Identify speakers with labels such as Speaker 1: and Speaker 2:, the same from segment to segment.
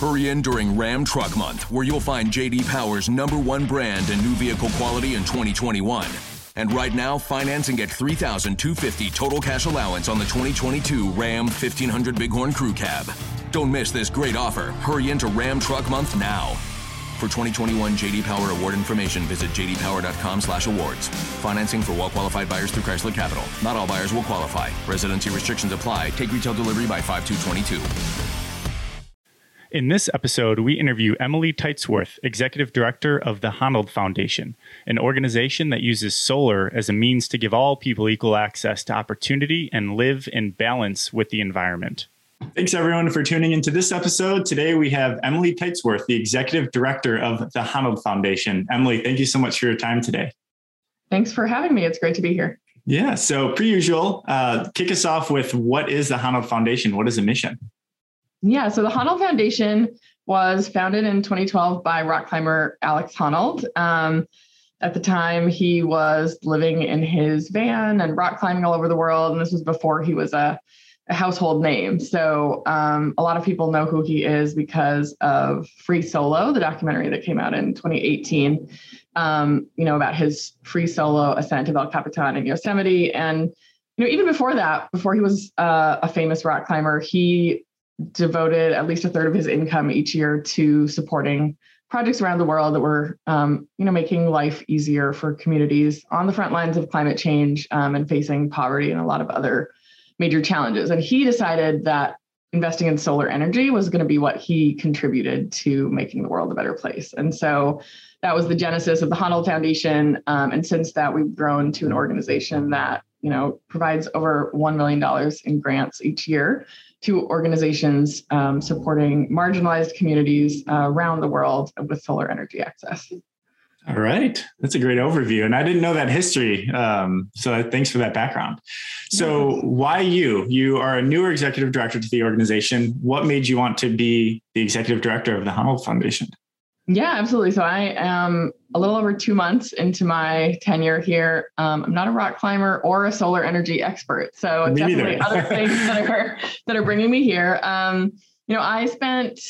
Speaker 1: Hurry in during Ram Truck Month, where you'll find JD Power's number one brand and new vehicle quality in 2021. And right now, finance and get 3250 total cash allowance on the 2022 Ram 1500 Bighorn Crew Cab. Don't miss this great offer. Hurry into Ram Truck Month now. For 2021 JD Power award information, visit jdpower.com/awards. Financing for well-qualified buyers through Chrysler Capital. Not all buyers will qualify. Residency restrictions apply. Take retail delivery by 5222.
Speaker 2: In this episode, we interview Emily Teitsworth, Executive Director of the Honnold Foundation, an organization that uses solar as a means to give all people equal access to opportunity and live in balance with the environment.
Speaker 3: Thanks everyone for tuning into this episode. Today we have Emily Teitsworth, the Executive Director of the Honnold Foundation. Emily, thank you so much for your time today.
Speaker 4: Thanks for having me. It's great to be here.
Speaker 3: Yeah. So, per usual, uh, kick us off with what is the Honnold Foundation? What is the mission?
Speaker 4: Yeah. So, the Honnold Foundation was founded in 2012 by rock climber Alex Honnold. Um, at the time, he was living in his van and rock climbing all over the world. And this was before he was a a household name. So um, a lot of people know who he is because of Free Solo, the documentary that came out in 2018. Um, you know about his free solo ascent of El Capitan in Yosemite, and you know even before that, before he was uh, a famous rock climber, he devoted at least a third of his income each year to supporting projects around the world that were um, you know making life easier for communities on the front lines of climate change um, and facing poverty and a lot of other major challenges. And he decided that investing in solar energy was going to be what he contributed to making the world a better place. And so that was the genesis of the Honnold Foundation. Um, and since that, we've grown to an organization that you know provides over one million dollars in grants each year to organizations um, supporting marginalized communities uh, around the world with solar energy access.
Speaker 3: All right, that's a great overview, and I didn't know that history. Um, so thanks for that background. So, why you? You are a newer executive director to the organization. What made you want to be the executive director of the Honnold Foundation?
Speaker 4: Yeah, absolutely. So I am a little over two months into my tenure here. Um, I'm not a rock climber or a solar energy expert, so me definitely other things that are that are bringing me here. Um, you know, I spent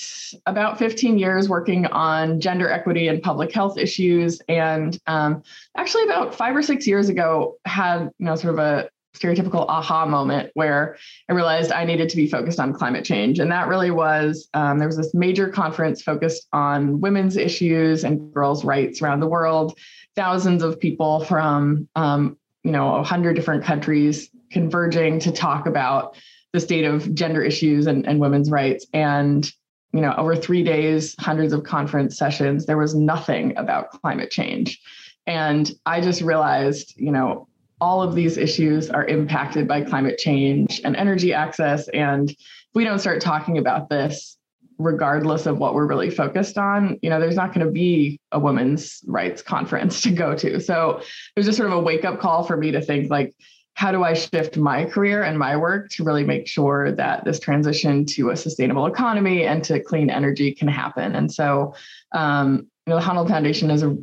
Speaker 4: about 15 years working on gender equity and public health issues, and um, actually about five or six years ago had you know sort of a stereotypical aha moment where I realized I needed to be focused on climate change, and that really was um, there was this major conference focused on women's issues and girls' rights around the world. Thousands of people from um, you know a hundred different countries converging to talk about the state of gender issues and, and women's rights. And, you know, over three days, hundreds of conference sessions, there was nothing about climate change. And I just realized, you know, all of these issues are impacted by climate change and energy access. And if we don't start talking about this, regardless of what we're really focused on, you know, there's not going to be a women's rights conference to go to. So it was just sort of a wake up call for me to think like, how do I shift my career and my work to really make sure that this transition to a sustainable economy and to clean energy can happen? And so, um, you know, the Honnold Foundation is a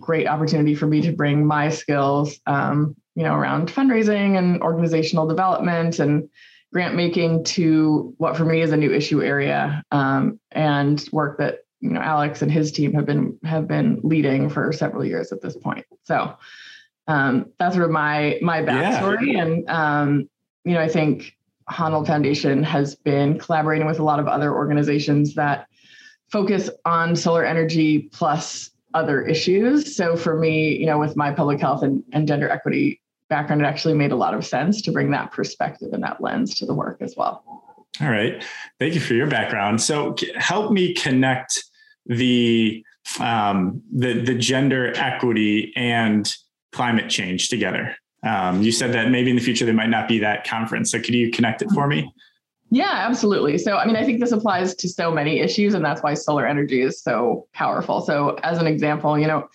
Speaker 4: great opportunity for me to bring my skills, um, you know, around fundraising and organizational development and grant making to what for me is a new issue area um, and work that you know Alex and his team have been have been leading for several years at this point. So um, that's sort of my my backstory. Yeah. And um, you know, I think Honnold Foundation has been collaborating with a lot of other organizations that focus on solar energy plus other issues. So for me, you know, with my public health and, and gender equity background, it actually made a lot of sense to bring that perspective and that lens to the work as well.
Speaker 3: All right. Thank you for your background. So help me connect the um, the the gender equity and climate change together. Um, you said that maybe in the future there might not be that conference. So could you connect it for me?
Speaker 4: Yeah, absolutely. So, I mean, I think this applies to so many issues, and that's why solar energy is so powerful. So, as an example, you know,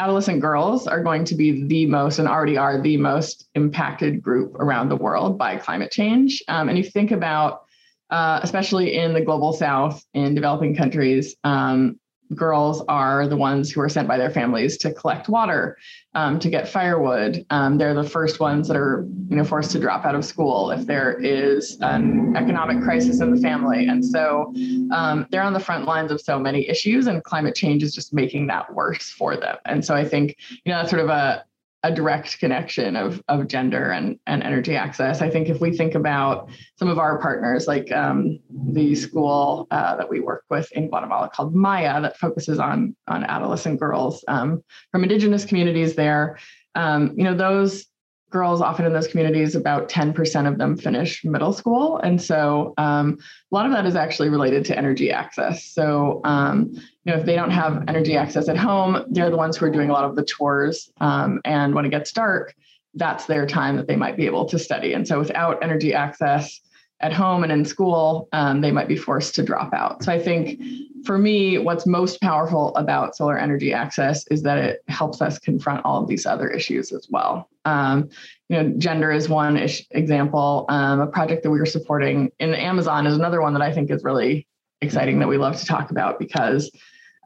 Speaker 4: adolescent girls are going to be the most and already are the most impacted group around the world by climate change. Um, and you think about, uh, especially in the global south, in developing countries, um, girls are the ones who are sent by their families to collect water, um, to get firewood. Um, they're the first ones that are, you know, forced to drop out of school if there is an economic crisis in the family. And so um, they're on the front lines of so many issues, and climate change is just making that worse for them. And so I think, you know, that's sort of a a direct connection of, of gender and, and energy access. I think if we think about some of our partners, like um, the school uh, that we work with in Guatemala called MAIA, that focuses on, on adolescent girls um, from indigenous communities there, um, you know, those girls often in those communities about 10% of them finish middle school. And so um, a lot of that is actually related to energy access. So um, you know if they don't have energy access at home they're the ones who are doing a lot of the chores. Um, and when it gets dark that's their time that they might be able to study. And so without energy access at home and in school, um, they might be forced to drop out. So I think for me, what's most powerful about solar energy access is that it helps us confront all of these other issues as well. Um, you know, gender is one ish example. Um, a project that we were supporting in Amazon is another one that I think is really exciting that we love to talk about because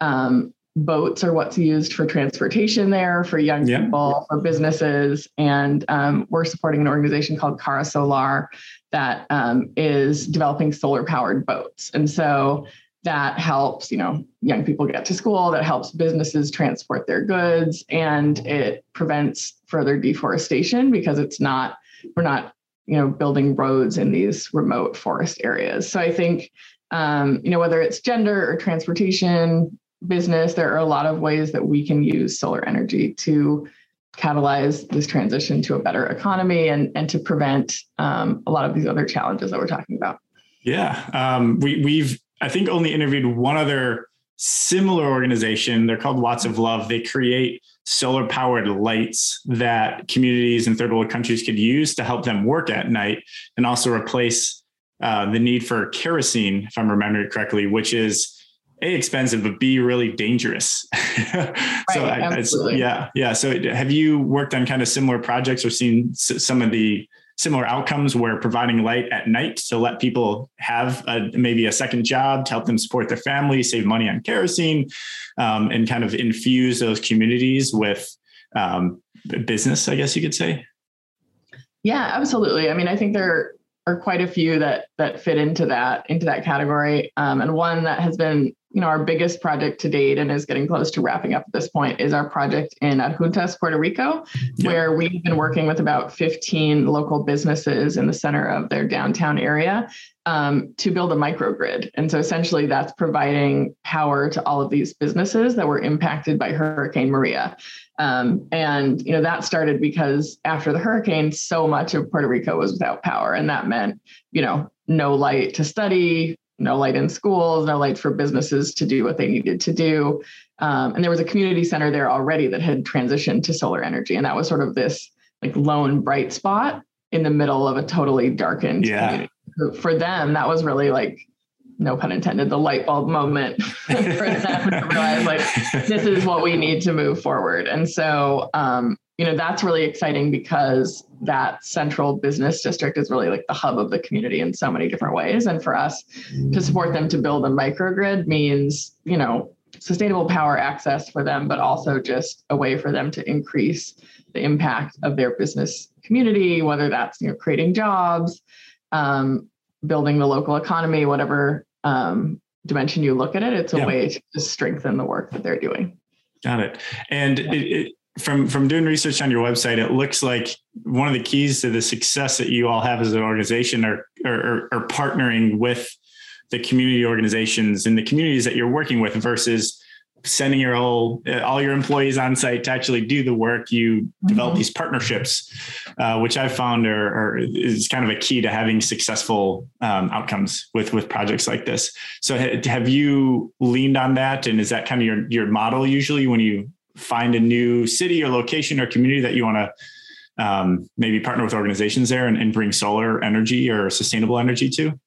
Speaker 4: um, boats are what's used for transportation there for young yeah. people for businesses and um, we're supporting an organization called Kara Solar that um, is developing solar powered boats. And so that helps, you know, young people get to school, that helps businesses transport their goods, and it prevents further deforestation because it's not, we're not, you know, building roads in these remote forest areas. So I think, um, you know, whether it's gender or transportation, business, there are a lot of ways that we can use solar energy to catalyze this transition to a better economy and, and to prevent um, a lot of these other challenges that we're talking about.
Speaker 3: Yeah, um, we, we've I think only interviewed one other similar organization. They're called Watts of Love. They create solar powered lights that communities in third world countries could use to help them work at night and also replace uh, the need for kerosene, if I'm remembering it correctly, which is a expensive but b really dangerous right, so I, yeah yeah so have you worked on kind of similar projects or seen some of the similar outcomes where providing light at night to let people have a, maybe a second job to help them support their family save money on kerosene um, and kind of infuse those communities with um, business i guess you could say.
Speaker 4: Yeah absolutely. I mean i think there are quite a few that that fit into that into that category. Um, and one that has been you know, our biggest project to date and is getting close to wrapping up at this point is our project in Adjuntas, Puerto Rico, where we've been working with about 15 local businesses in the center of their downtown area um, to build a microgrid. And so essentially that's providing power to all of these businesses that were impacted by Hurricane Maria. Um, and you know that started because after the hurricane, so much of Puerto Rico was without power, and that meant you know no light to study, no light in schools, no light for businesses to do what they needed to do. Um, and there was a community center there already that had transitioned to solar energy. And that was sort of this like lone bright spot in the middle of a totally darkened yeah. community. For them, that was really like, no pun intended, the light bulb moment for them to realize like this is what we need to move forward. And so um, you know that's really exciting because that central business district is really like the hub of the community in so many different ways. And for us to support them to build a microgrid means you know sustainable power access for them but also just a way for them to increase the impact of their business community whether that's you know creating jobs um, building the local economy whatever um, dimension you look at it it's a yeah. way to strengthen the work that they're doing.
Speaker 3: Got it. And it, it from from doing research on your website, it looks like one of the keys to the success that you all have as an organization are are, are partnering with the community organizations and the communities that you're working with versus sending your all all your employees on site to actually do the work. You mm-hmm. develop these partnerships uh, which i've found are, are, is kind of a key to having successful um, outcomes with with projects like this. So have you leaned on that? And is that kind of your your model usually when you find a new city or location or community that you want to um, maybe partner with organizations there and, and bring solar energy or sustainable energy to?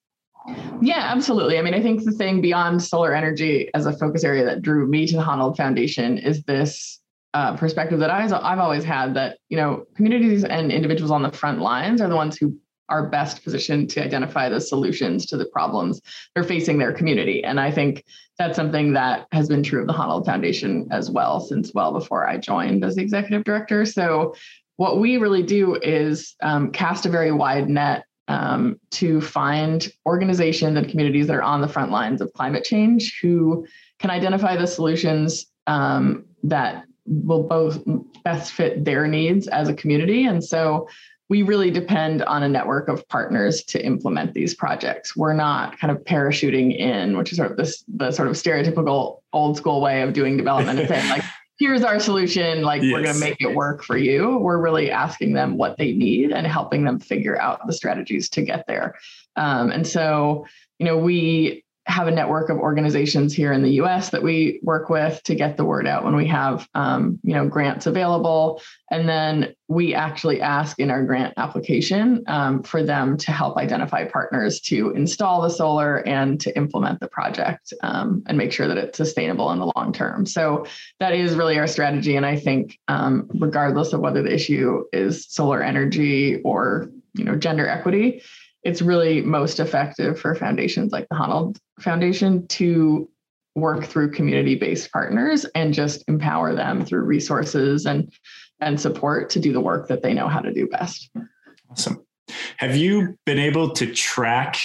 Speaker 4: Yeah, absolutely. I mean, I think the thing beyond solar energy as a focus area that drew me to the Honnold Foundation is this uh, perspective that I, I've always had that, you know, communities and individuals on the front lines are the ones who are best positioned to identify the solutions to the problems they're facing their community. And I think that's something that has been true of the Honnold Foundation as well since well before I joined as the executive director. So what we really do is um, cast a very wide net um, to find organizations and communities that are on the front lines of climate change who can identify the solutions um, that will both best fit their needs as a community. And so we really depend on a network of partners to implement these projects. We're not kind of parachuting in, which is sort of this the sort of stereotypical old school way of doing development and saying like, here's our solution, like yes. we're gonna make it work for you. We're really asking them what they need and helping them figure out the strategies to get there. Um, and so, you know, we have a network of organizations here in the U.S. that we work with to get the word out when we have, um, you know, grants available, and then we actually ask in our grant application um, for them to help identify partners to install the solar and to implement the project um, and make sure that it's sustainable in the long term. So that is really our strategy, and I think, um, regardless of whether the issue is solar energy or you know gender equity it's really most effective for foundations like the Honnold Foundation to work through community-based partners and just empower them through resources and and support to do the work that they know how to do best.
Speaker 3: Awesome. Have you been able to track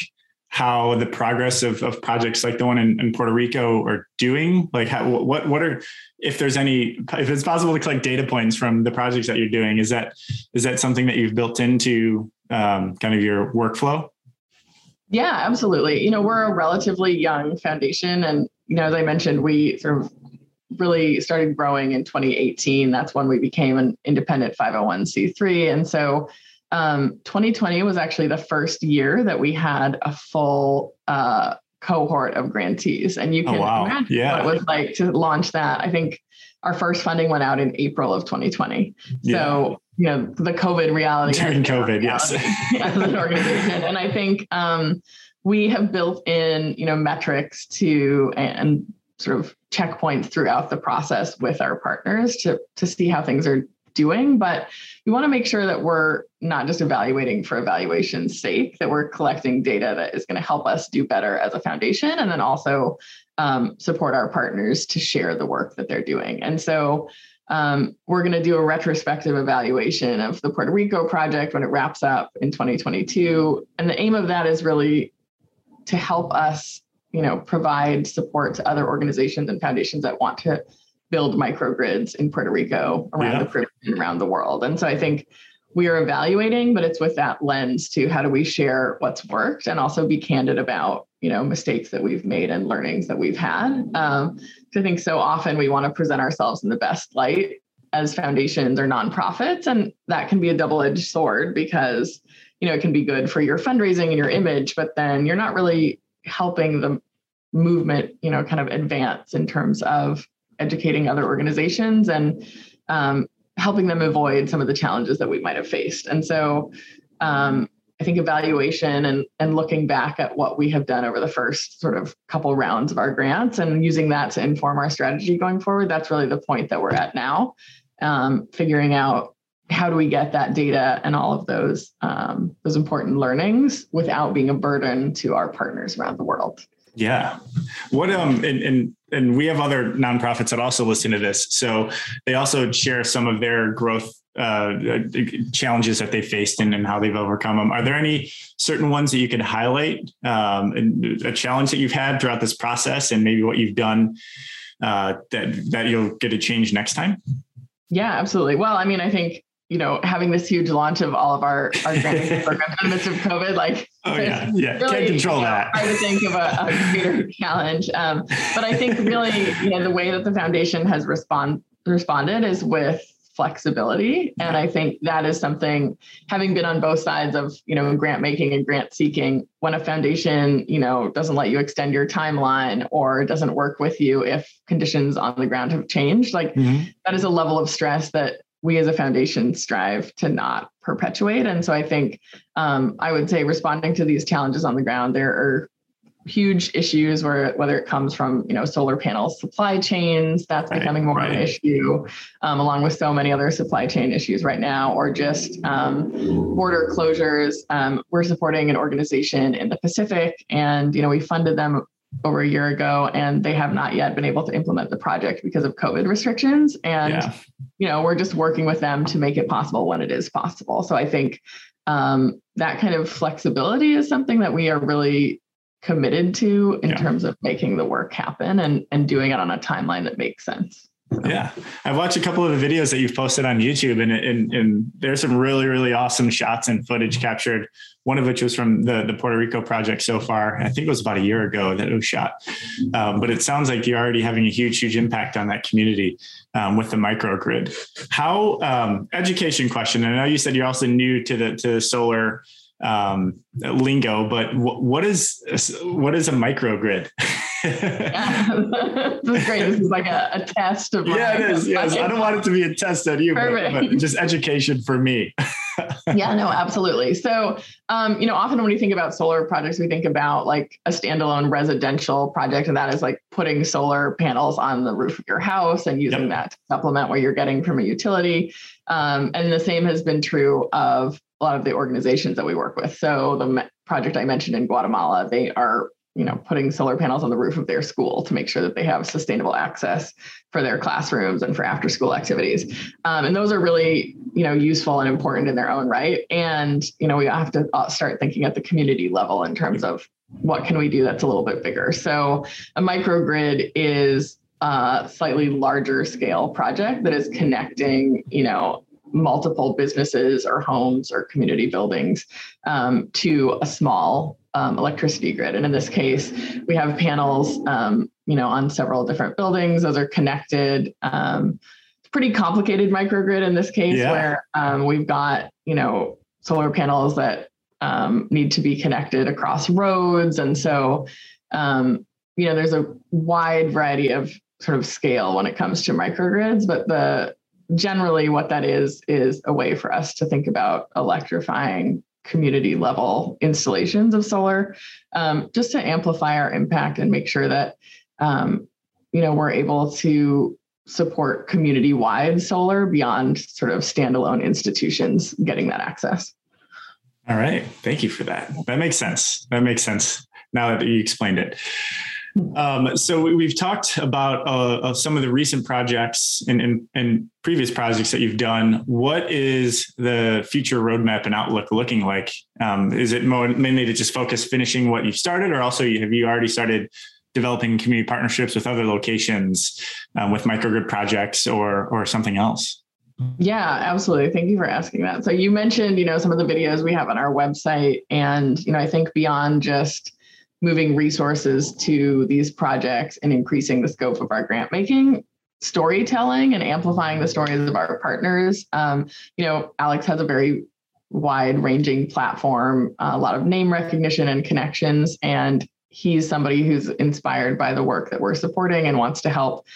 Speaker 3: how the progress of, of projects like the one in, in Puerto Rico are doing? Like how, what, what are, if there's any, if it's possible to collect data points from the projects that you're doing, is that, is that something that you've built into um, kind of your workflow?
Speaker 4: Yeah, absolutely. You know, we're a relatively young foundation. And, you know, as I mentioned, we sort of really started growing in 2018. That's when we became an independent 501c3. And so um, 2020 was actually the first year that we had a full uh, cohort of grantees. And you oh, can oh, wow. imagine yeah. what it was like to launch that. I think our first funding went out in April of 2020. Yeah. So, you know, the COVID reality.
Speaker 3: During COVID, yes.
Speaker 4: as an organization. And I think um, we have built in, you know, metrics to and sort of checkpoints throughout the process with our partners to to see how things are doing but we want to make sure that we're not just evaluating for evaluation's sake that we're collecting data that is going to help us do better as a foundation and then also um, support our partners to share the work that they're doing and so um, we're going to do a retrospective evaluation of the puerto rico project when it wraps up in 2022 and the aim of that is really to help us you know provide support to other organizations and foundations that want to build microgrids in Puerto Rico, around yeah. the Caribbean, around the world. And so I think we are evaluating, but it's with that lens to how do we share what's worked and also be candid about you know mistakes that we've made and learnings that we've had. Um, I think so often we want to present ourselves in the best light as foundations or nonprofits, and that can be a double-edged sword because you know it can be good for your fundraising and your image, but then you're not really helping the movement you know kind of advance in terms of educating other organizations and um, helping them avoid some of the challenges that we might have faced. And so um, I think evaluation and, and looking back at what we have done over the first sort of couple rounds of our grants and using that to inform our strategy going forward, that's really the point that we're at now. Um, figuring out how do we get that data and all of those um, those important learnings without being a burden to our partners around the world.
Speaker 3: Yeah. What um and, and and we have other nonprofits that also listen to this. So they also share some of their growth uh, challenges that they faced and, and how they've overcome them. Are there any certain ones that you could highlight? Um, a challenge that you've had throughout this process, and maybe what you've done uh, that that you'll get to change next time?
Speaker 4: Yeah, absolutely. Well, I mean, I think you know, having this huge launch of all of our, our grant programs in the midst of COVID, like,
Speaker 3: oh yeah, yeah, really, can't control you know, that.
Speaker 4: Hard to think of a, a greater challenge. Um, but I think really, you know, the way that the foundation has respond responded is with flexibility, and I think that is something. Having been on both sides of you know grant making and grant seeking, when a foundation you know doesn't let you extend your timeline or doesn't work with you if conditions on the ground have changed, like mm-hmm. that is a level of stress that we as a foundation strive to not perpetuate. And so I think um, I would say responding to these challenges on the ground, there are huge issues where whether it comes from you know solar panel supply chains that's right, becoming more right. of an issue um, along with so many other supply chain issues right now or just um, border closures um, we're supporting an organization in the pacific and you know we funded them over a year ago and they have not yet been able to implement the project because of covid restrictions and yeah. you know we're just working with them to make it possible when it is possible so i think um, that kind of flexibility is something that we are really committed to in yeah. terms of making the work happen and, and doing it on a timeline that makes sense.
Speaker 3: Yeah, I've watched a couple of the videos that you've posted on YouTube, and, and, and there's some really really awesome shots and footage captured. One of which was from the the Puerto Rico project so far. I think it was about a year ago that it was shot. Um, but it sounds like you're already having a huge huge impact on that community um, with the microgrid. How um, education question? I know you said you're also new to the to the solar um, lingo, but w- what is what is a microgrid?
Speaker 4: yeah. this is great. This is like a, a test of
Speaker 3: yeah, it is. Yes, I don't want it to be a test on you, but, but, just education for me.
Speaker 4: yeah, no, absolutely. So, um, you know, often when we think about solar projects, we think about like a standalone residential project, and that is like putting solar panels on the roof of your house and using yep. that to supplement what you're getting from a utility. Um, and the same has been true of a lot of the organizations that we work with. So the project I mentioned in Guatemala, they are you know putting solar panels on the roof of their school to make sure that they have sustainable access for their classrooms and for after school activities. Um, and those are really you know useful and important in their own right. And you know we have to uh, start thinking at the community level in terms of what can we do that's a little bit bigger. So a microgrid is a slightly larger scale project that is connecting you know multiple businesses or homes or community buildings um, to a small um, electricity grid. And in this case, we have panels, um, you know, on several different buildings. Those are connected. Um, it's pretty complicated microgrid in this case, yeah. where um, we've got, you know, solar panels that um, need to be connected across roads. And so, um, you know, there's a wide variety of sort of scale when it comes to microgrids, but the generally what that is is a way for us to think about electrifying community level installations of solar um, just to amplify our impact and make sure that um, you know we're able to support community wide solar beyond sort of standalone institutions getting that access.
Speaker 3: All right. Thank you for that. That makes sense. That makes sense now that you explained it um, so we've talked about uh, some of the recent projects and, and, and, previous projects that you've done. What is the future roadmap and outlook looking like? Um, is it more, mainly to just focus finishing what you've started, or also have you already started developing community partnerships with other locations um, with microgrid projects or or something else?
Speaker 4: Yeah, absolutely. Thank you for asking that. So you mentioned, you know, some of the videos we have on our website, and you know, I think beyond just moving resources to these projects and increasing the scope of our grant making storytelling and amplifying the stories of our partners. Um, you know alex has a very wide ranging platform a lot of name recognition and connections and he's somebody who's inspired by the work that we're supporting and wants to help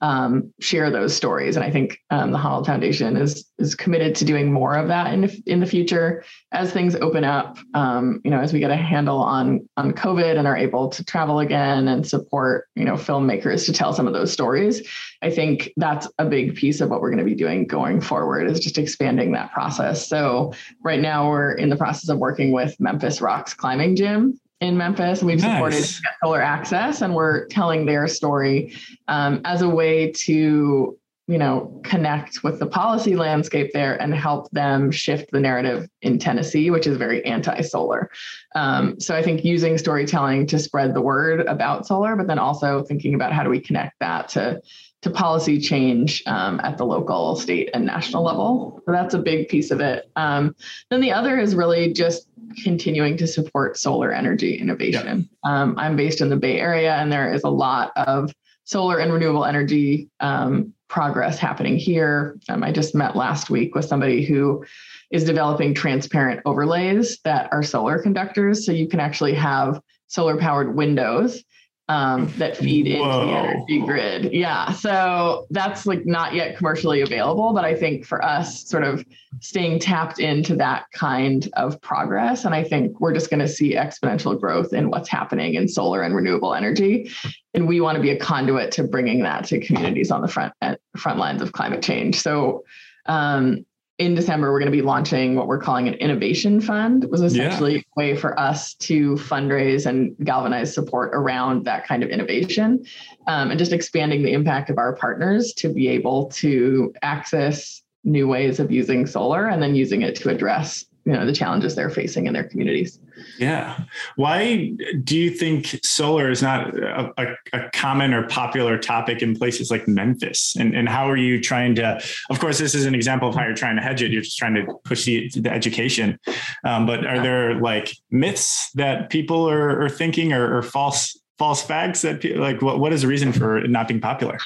Speaker 4: um, share those stories. And I think um, the Honnold Foundation is is committed to doing more of that in in the future as things open up. Um, you know, as we get a handle on on COVID and are able to travel again and support you know filmmakers to tell some of those stories. I think that's a big piece of what we're going to be doing going forward is just expanding that process. So right now we're in the process of working with Memphis Rocks Climbing Gym in Memphis, and we've supported Solar Access, and we're telling their story um, as a way to, you know, connect with the policy landscape there and help them shift the narrative in Tennessee, which is very anti-solar. Um, so I think using storytelling to spread the word about solar, but then also thinking about how do we connect that to to policy change um, at the local, state, and national level. So that's a big piece of it. Um, then the other is really just continuing to support solar energy innovation. Yeah. Um, I'm based in the Bay Area, and there is a lot of solar and renewable energy um, progress happening here. Um, I just met last week with somebody who is developing transparent overlays that are solar conductors. So you can actually have solar powered windows um, that feed into Whoa. the energy grid. Yeah. So that's like not yet commercially available, but I think for us, sort of staying tapped into that kind of progress. And I think we're just going to see exponential growth in what's happening in solar and renewable energy. And we want to be a conduit to bringing that to communities on the front front lines of climate change. So um, in December, we're going to be launching what we're calling an innovation fund. It was essentially yeah. a way for us to fundraise and galvanize support around that kind of innovation um, and just expanding the impact of our partners to be able to access new ways of using solar and then using it to address you know the challenges they're facing in their communities
Speaker 3: yeah. Why do you think solar is not a, a, a, common or popular topic in places like memphis? And, and how are you trying to of course this is an example of how you're trying to hedge it. You're just trying to push the, the education. Um, but are there like myths that people are, are thinking or, or false false facts that people, like what, what is the reason for it not being popular?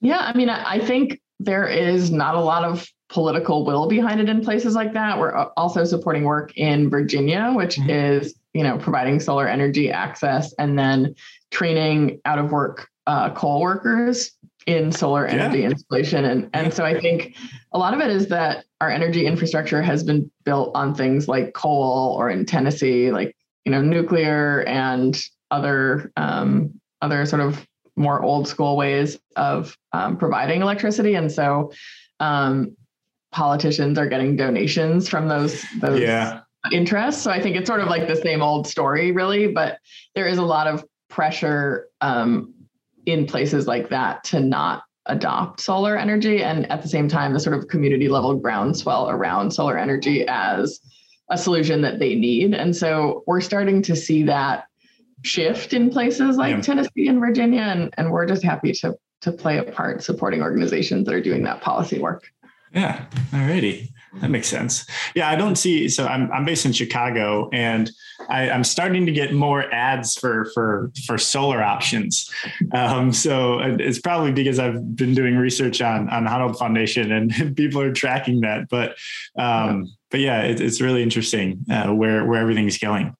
Speaker 4: Yeah i mean I think there is not a lot of political will behind it in places like that. We're also supporting work in Virginia, which mm-hmm. is you know providing solar energy access and then training out of work uh, coal workers in solar energy yeah. installation. And and so I think a lot of it is that our energy infrastructure has been built on things like coal or in Tennessee, like you know nuclear and other um, other sort of more old school ways of um, providing electricity. And so um, politicians are getting donations from those those yeah. interests. So I think it's sort of like the same old story, really. But there is a lot of pressure um, in places like that to not adopt solar energy, and at the same time, the sort of community level groundswell around solar energy as a solution that they need. And so we're starting to see that shift in places like yeah. Tennessee and Virginia, and, and we're just happy to to play a part supporting organizations that are doing that policy work.
Speaker 3: Yeah. Alrighty. That makes sense. Yeah, I don't see. So I'm I'm based in Chicago, and I, am starting to get more ads for for for solar options. Um, so it's probably because I've been doing research on on Honnold Foundation, and people are tracking that. But um, but yeah, it, it's really interesting uh, where where everything's going.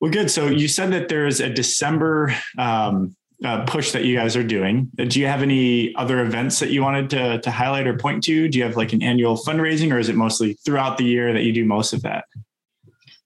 Speaker 3: Well, good. So you said that there's a December um, uh, push that you guys are doing. Uh, do you have any other events that you wanted to, to highlight or point to? Do you have like an annual fundraising or is it mostly throughout the year that you do most of that?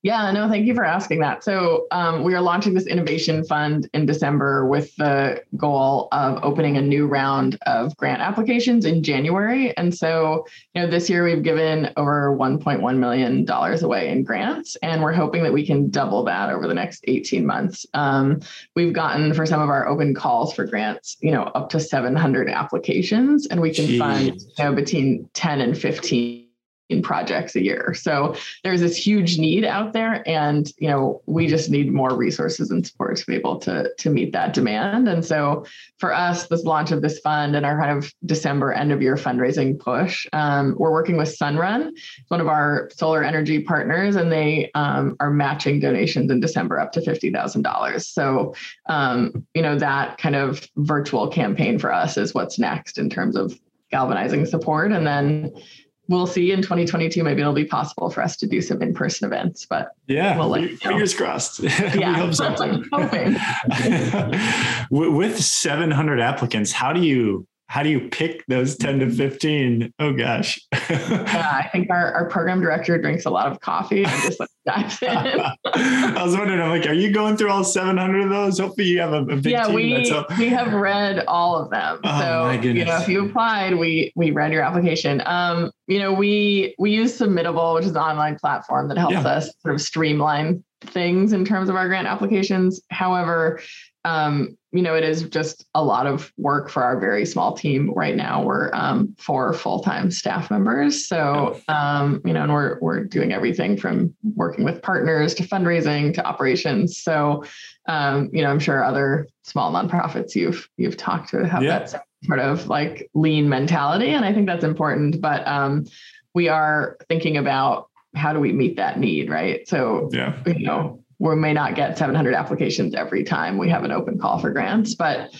Speaker 4: Yeah, no, thank you for asking that. So, um, we are launching this innovation fund in December with the goal of opening a new round of grant applications in January. And so, you know, this year we've given over $1.1 million away in grants, and we're hoping that we can double that over the next 18 months. Um, we've gotten for some of our open calls for grants, you know, up to 700 applications, and we can Jeez. fund you know, between 10 and 15 in projects a year. So there's this huge need out there and you know we just need more resources and support to be able to to meet that demand. And so for us this launch of this fund and our kind of December end of year fundraising push, um, we're working with Sunrun, one of our solar energy partners and they um, are matching donations in December up to $50,000. So um, you know that kind of virtual campaign for us is what's next in terms of galvanizing support and then we'll see in 2022 maybe it'll be possible for us to do some in-person events but
Speaker 3: yeah we'll let fingers crossed. Yeah. hope so. hoping. With 700 applicants how do you how do you pick those 10 to 15 oh gosh.
Speaker 4: Yeah i think our, our program director drinks a lot of coffee and just like dives in.
Speaker 3: I was wondering i'm like are you going through all 700 of those? Hopefully you have a, a big
Speaker 4: yeah
Speaker 3: team
Speaker 4: we we have read all of them. Oh, so you know if you applied we we read your application. Um you know we we use submittable which is an online platform that helps yeah. us sort of streamline things in terms of our grant applications. However um, you know, it is just a lot of work for our very small team right now. We're um, four full-time staff members, so um, you know, and we're we're doing everything from working with partners to fundraising to operations. So, um, you know, I'm sure other small nonprofits you've you've talked to have yeah. that sort of like lean mentality, and I think that's important. But um, we are thinking about how do we meet that need, right? So, yeah. you know, we may not get 700 applications every time we have an open call for grants but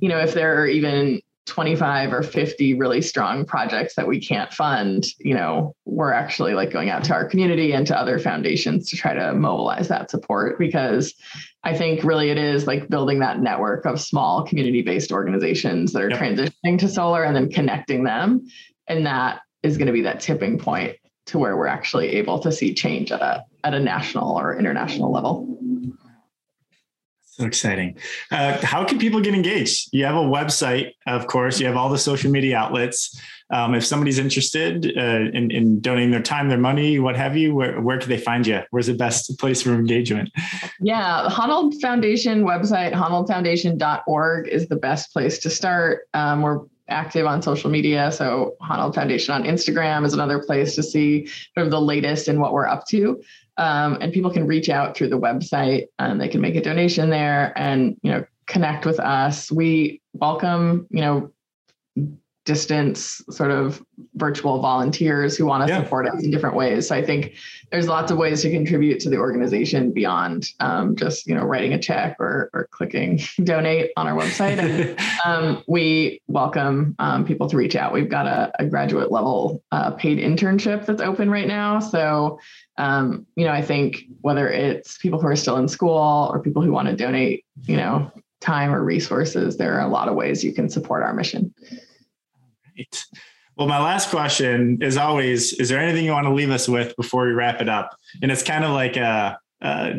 Speaker 4: you know if there are even 25 or 50 really strong projects that we can't fund you know we're actually like going out to our community and to other foundations to try to mobilize that support because I think really it is like building that network of small community based organizations that are yep. transitioning to solar and then connecting them. And that is going to be that tipping point to where we're actually able to see change at a at a national or international level.
Speaker 3: So exciting. Uh, how can people get engaged? You have a website, of course, you have all the social media outlets. Um, if somebody's interested uh, in, in, donating their time, their money, what have you, where, where can they find you? Where's the best place for engagement?
Speaker 4: Yeah, the Honnold Foundation website, honnoldfoundation.org is the best place to start. Um, we're active on social media. So Honnold Foundation on Instagram is another place to see sort of the latest and what we're up to. Um, and people can reach out through the website and they can make a donation there and you know connect with us. We welcome you know distance sort of virtual volunteers who want to yeah. support us in different ways. So I think there's lots of ways to contribute to the organization beyond um, just you know writing a check or, or clicking donate on our website. And um, we welcome um, people to reach out. We've got a, a graduate level uh, paid internship that's open right now. So um, you know, I think whether it's people who are still in school or people who want to donate, you know, time or resources, there are a lot of ways you can support our mission.
Speaker 3: Right. Well, my last question is always: Is there anything you want to leave us with before we wrap it up? And it's kind of like a uh,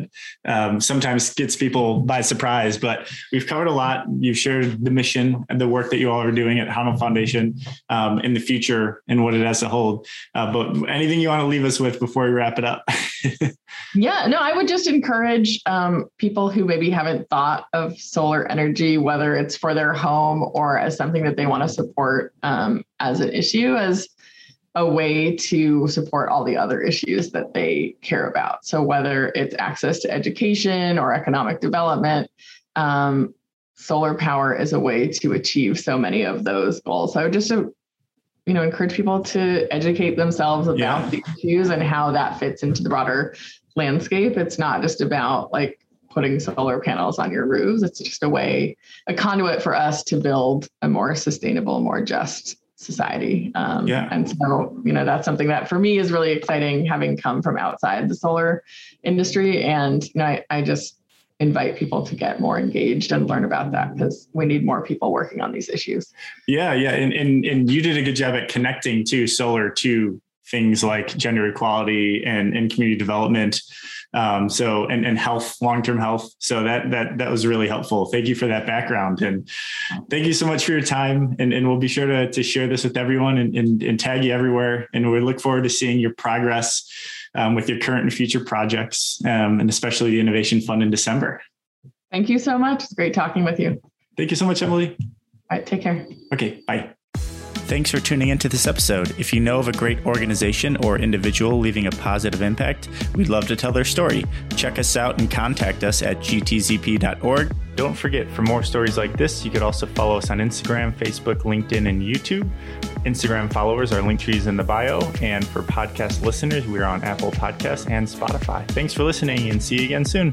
Speaker 3: um, sometimes gets people by surprise. But we've covered a lot. You've shared the mission and the work that you all are doing at Honnold Foundation um, in the future and what it has to hold. Uh, but anything you want to leave us with before we wrap it up?
Speaker 4: yeah, no, I would just encourage um, people who maybe haven't thought of solar energy, whether it's for their home or as something that they want to support um, as an issue, as a way to support all the other issues that they care about. So whether it's access to education or economic development, um, solar power is a way to achieve so many of those goals. So just to you know encourage people to educate themselves about yeah. the issues and how that fits into the broader landscape. It's not just about like putting solar panels on your roofs. It's just a way, a conduit for us to build a more sustainable, more just society. Um, yeah. And so, you know, that's something that for me is really exciting having come from outside the solar industry. And, you know, I, I just invite people to get more engaged and learn about that because we need more people working on these issues.
Speaker 3: Yeah. Yeah. And, and, and you did a good job at connecting to solar to things like gender equality and, and community development. Um, so and, and health, long-term health. So that that that was really helpful. Thank you for that background. And thank you so much for your time. And, and we'll be sure to, to share this with everyone and, and, and tag you everywhere. And we look forward to seeing your progress um, with your current and future projects, um, and especially the Innovation Fund in December.
Speaker 4: Thank you so much. It's great talking with you.
Speaker 3: Thank you so much, Emily.
Speaker 4: All right, take care.
Speaker 3: Okay, bye.
Speaker 2: Thanks for tuning into this episode. If you know of a great organization or individual leaving a positive impact, we'd love to tell their story. Check us out and contact us at gtzp.org. Don't forget, for more stories like this, you could also follow us on Instagram, Facebook, LinkedIn, and YouTube. Instagram followers are link trees in the bio. And for podcast listeners, we're on Apple Podcasts and Spotify. Thanks for listening and see you again soon.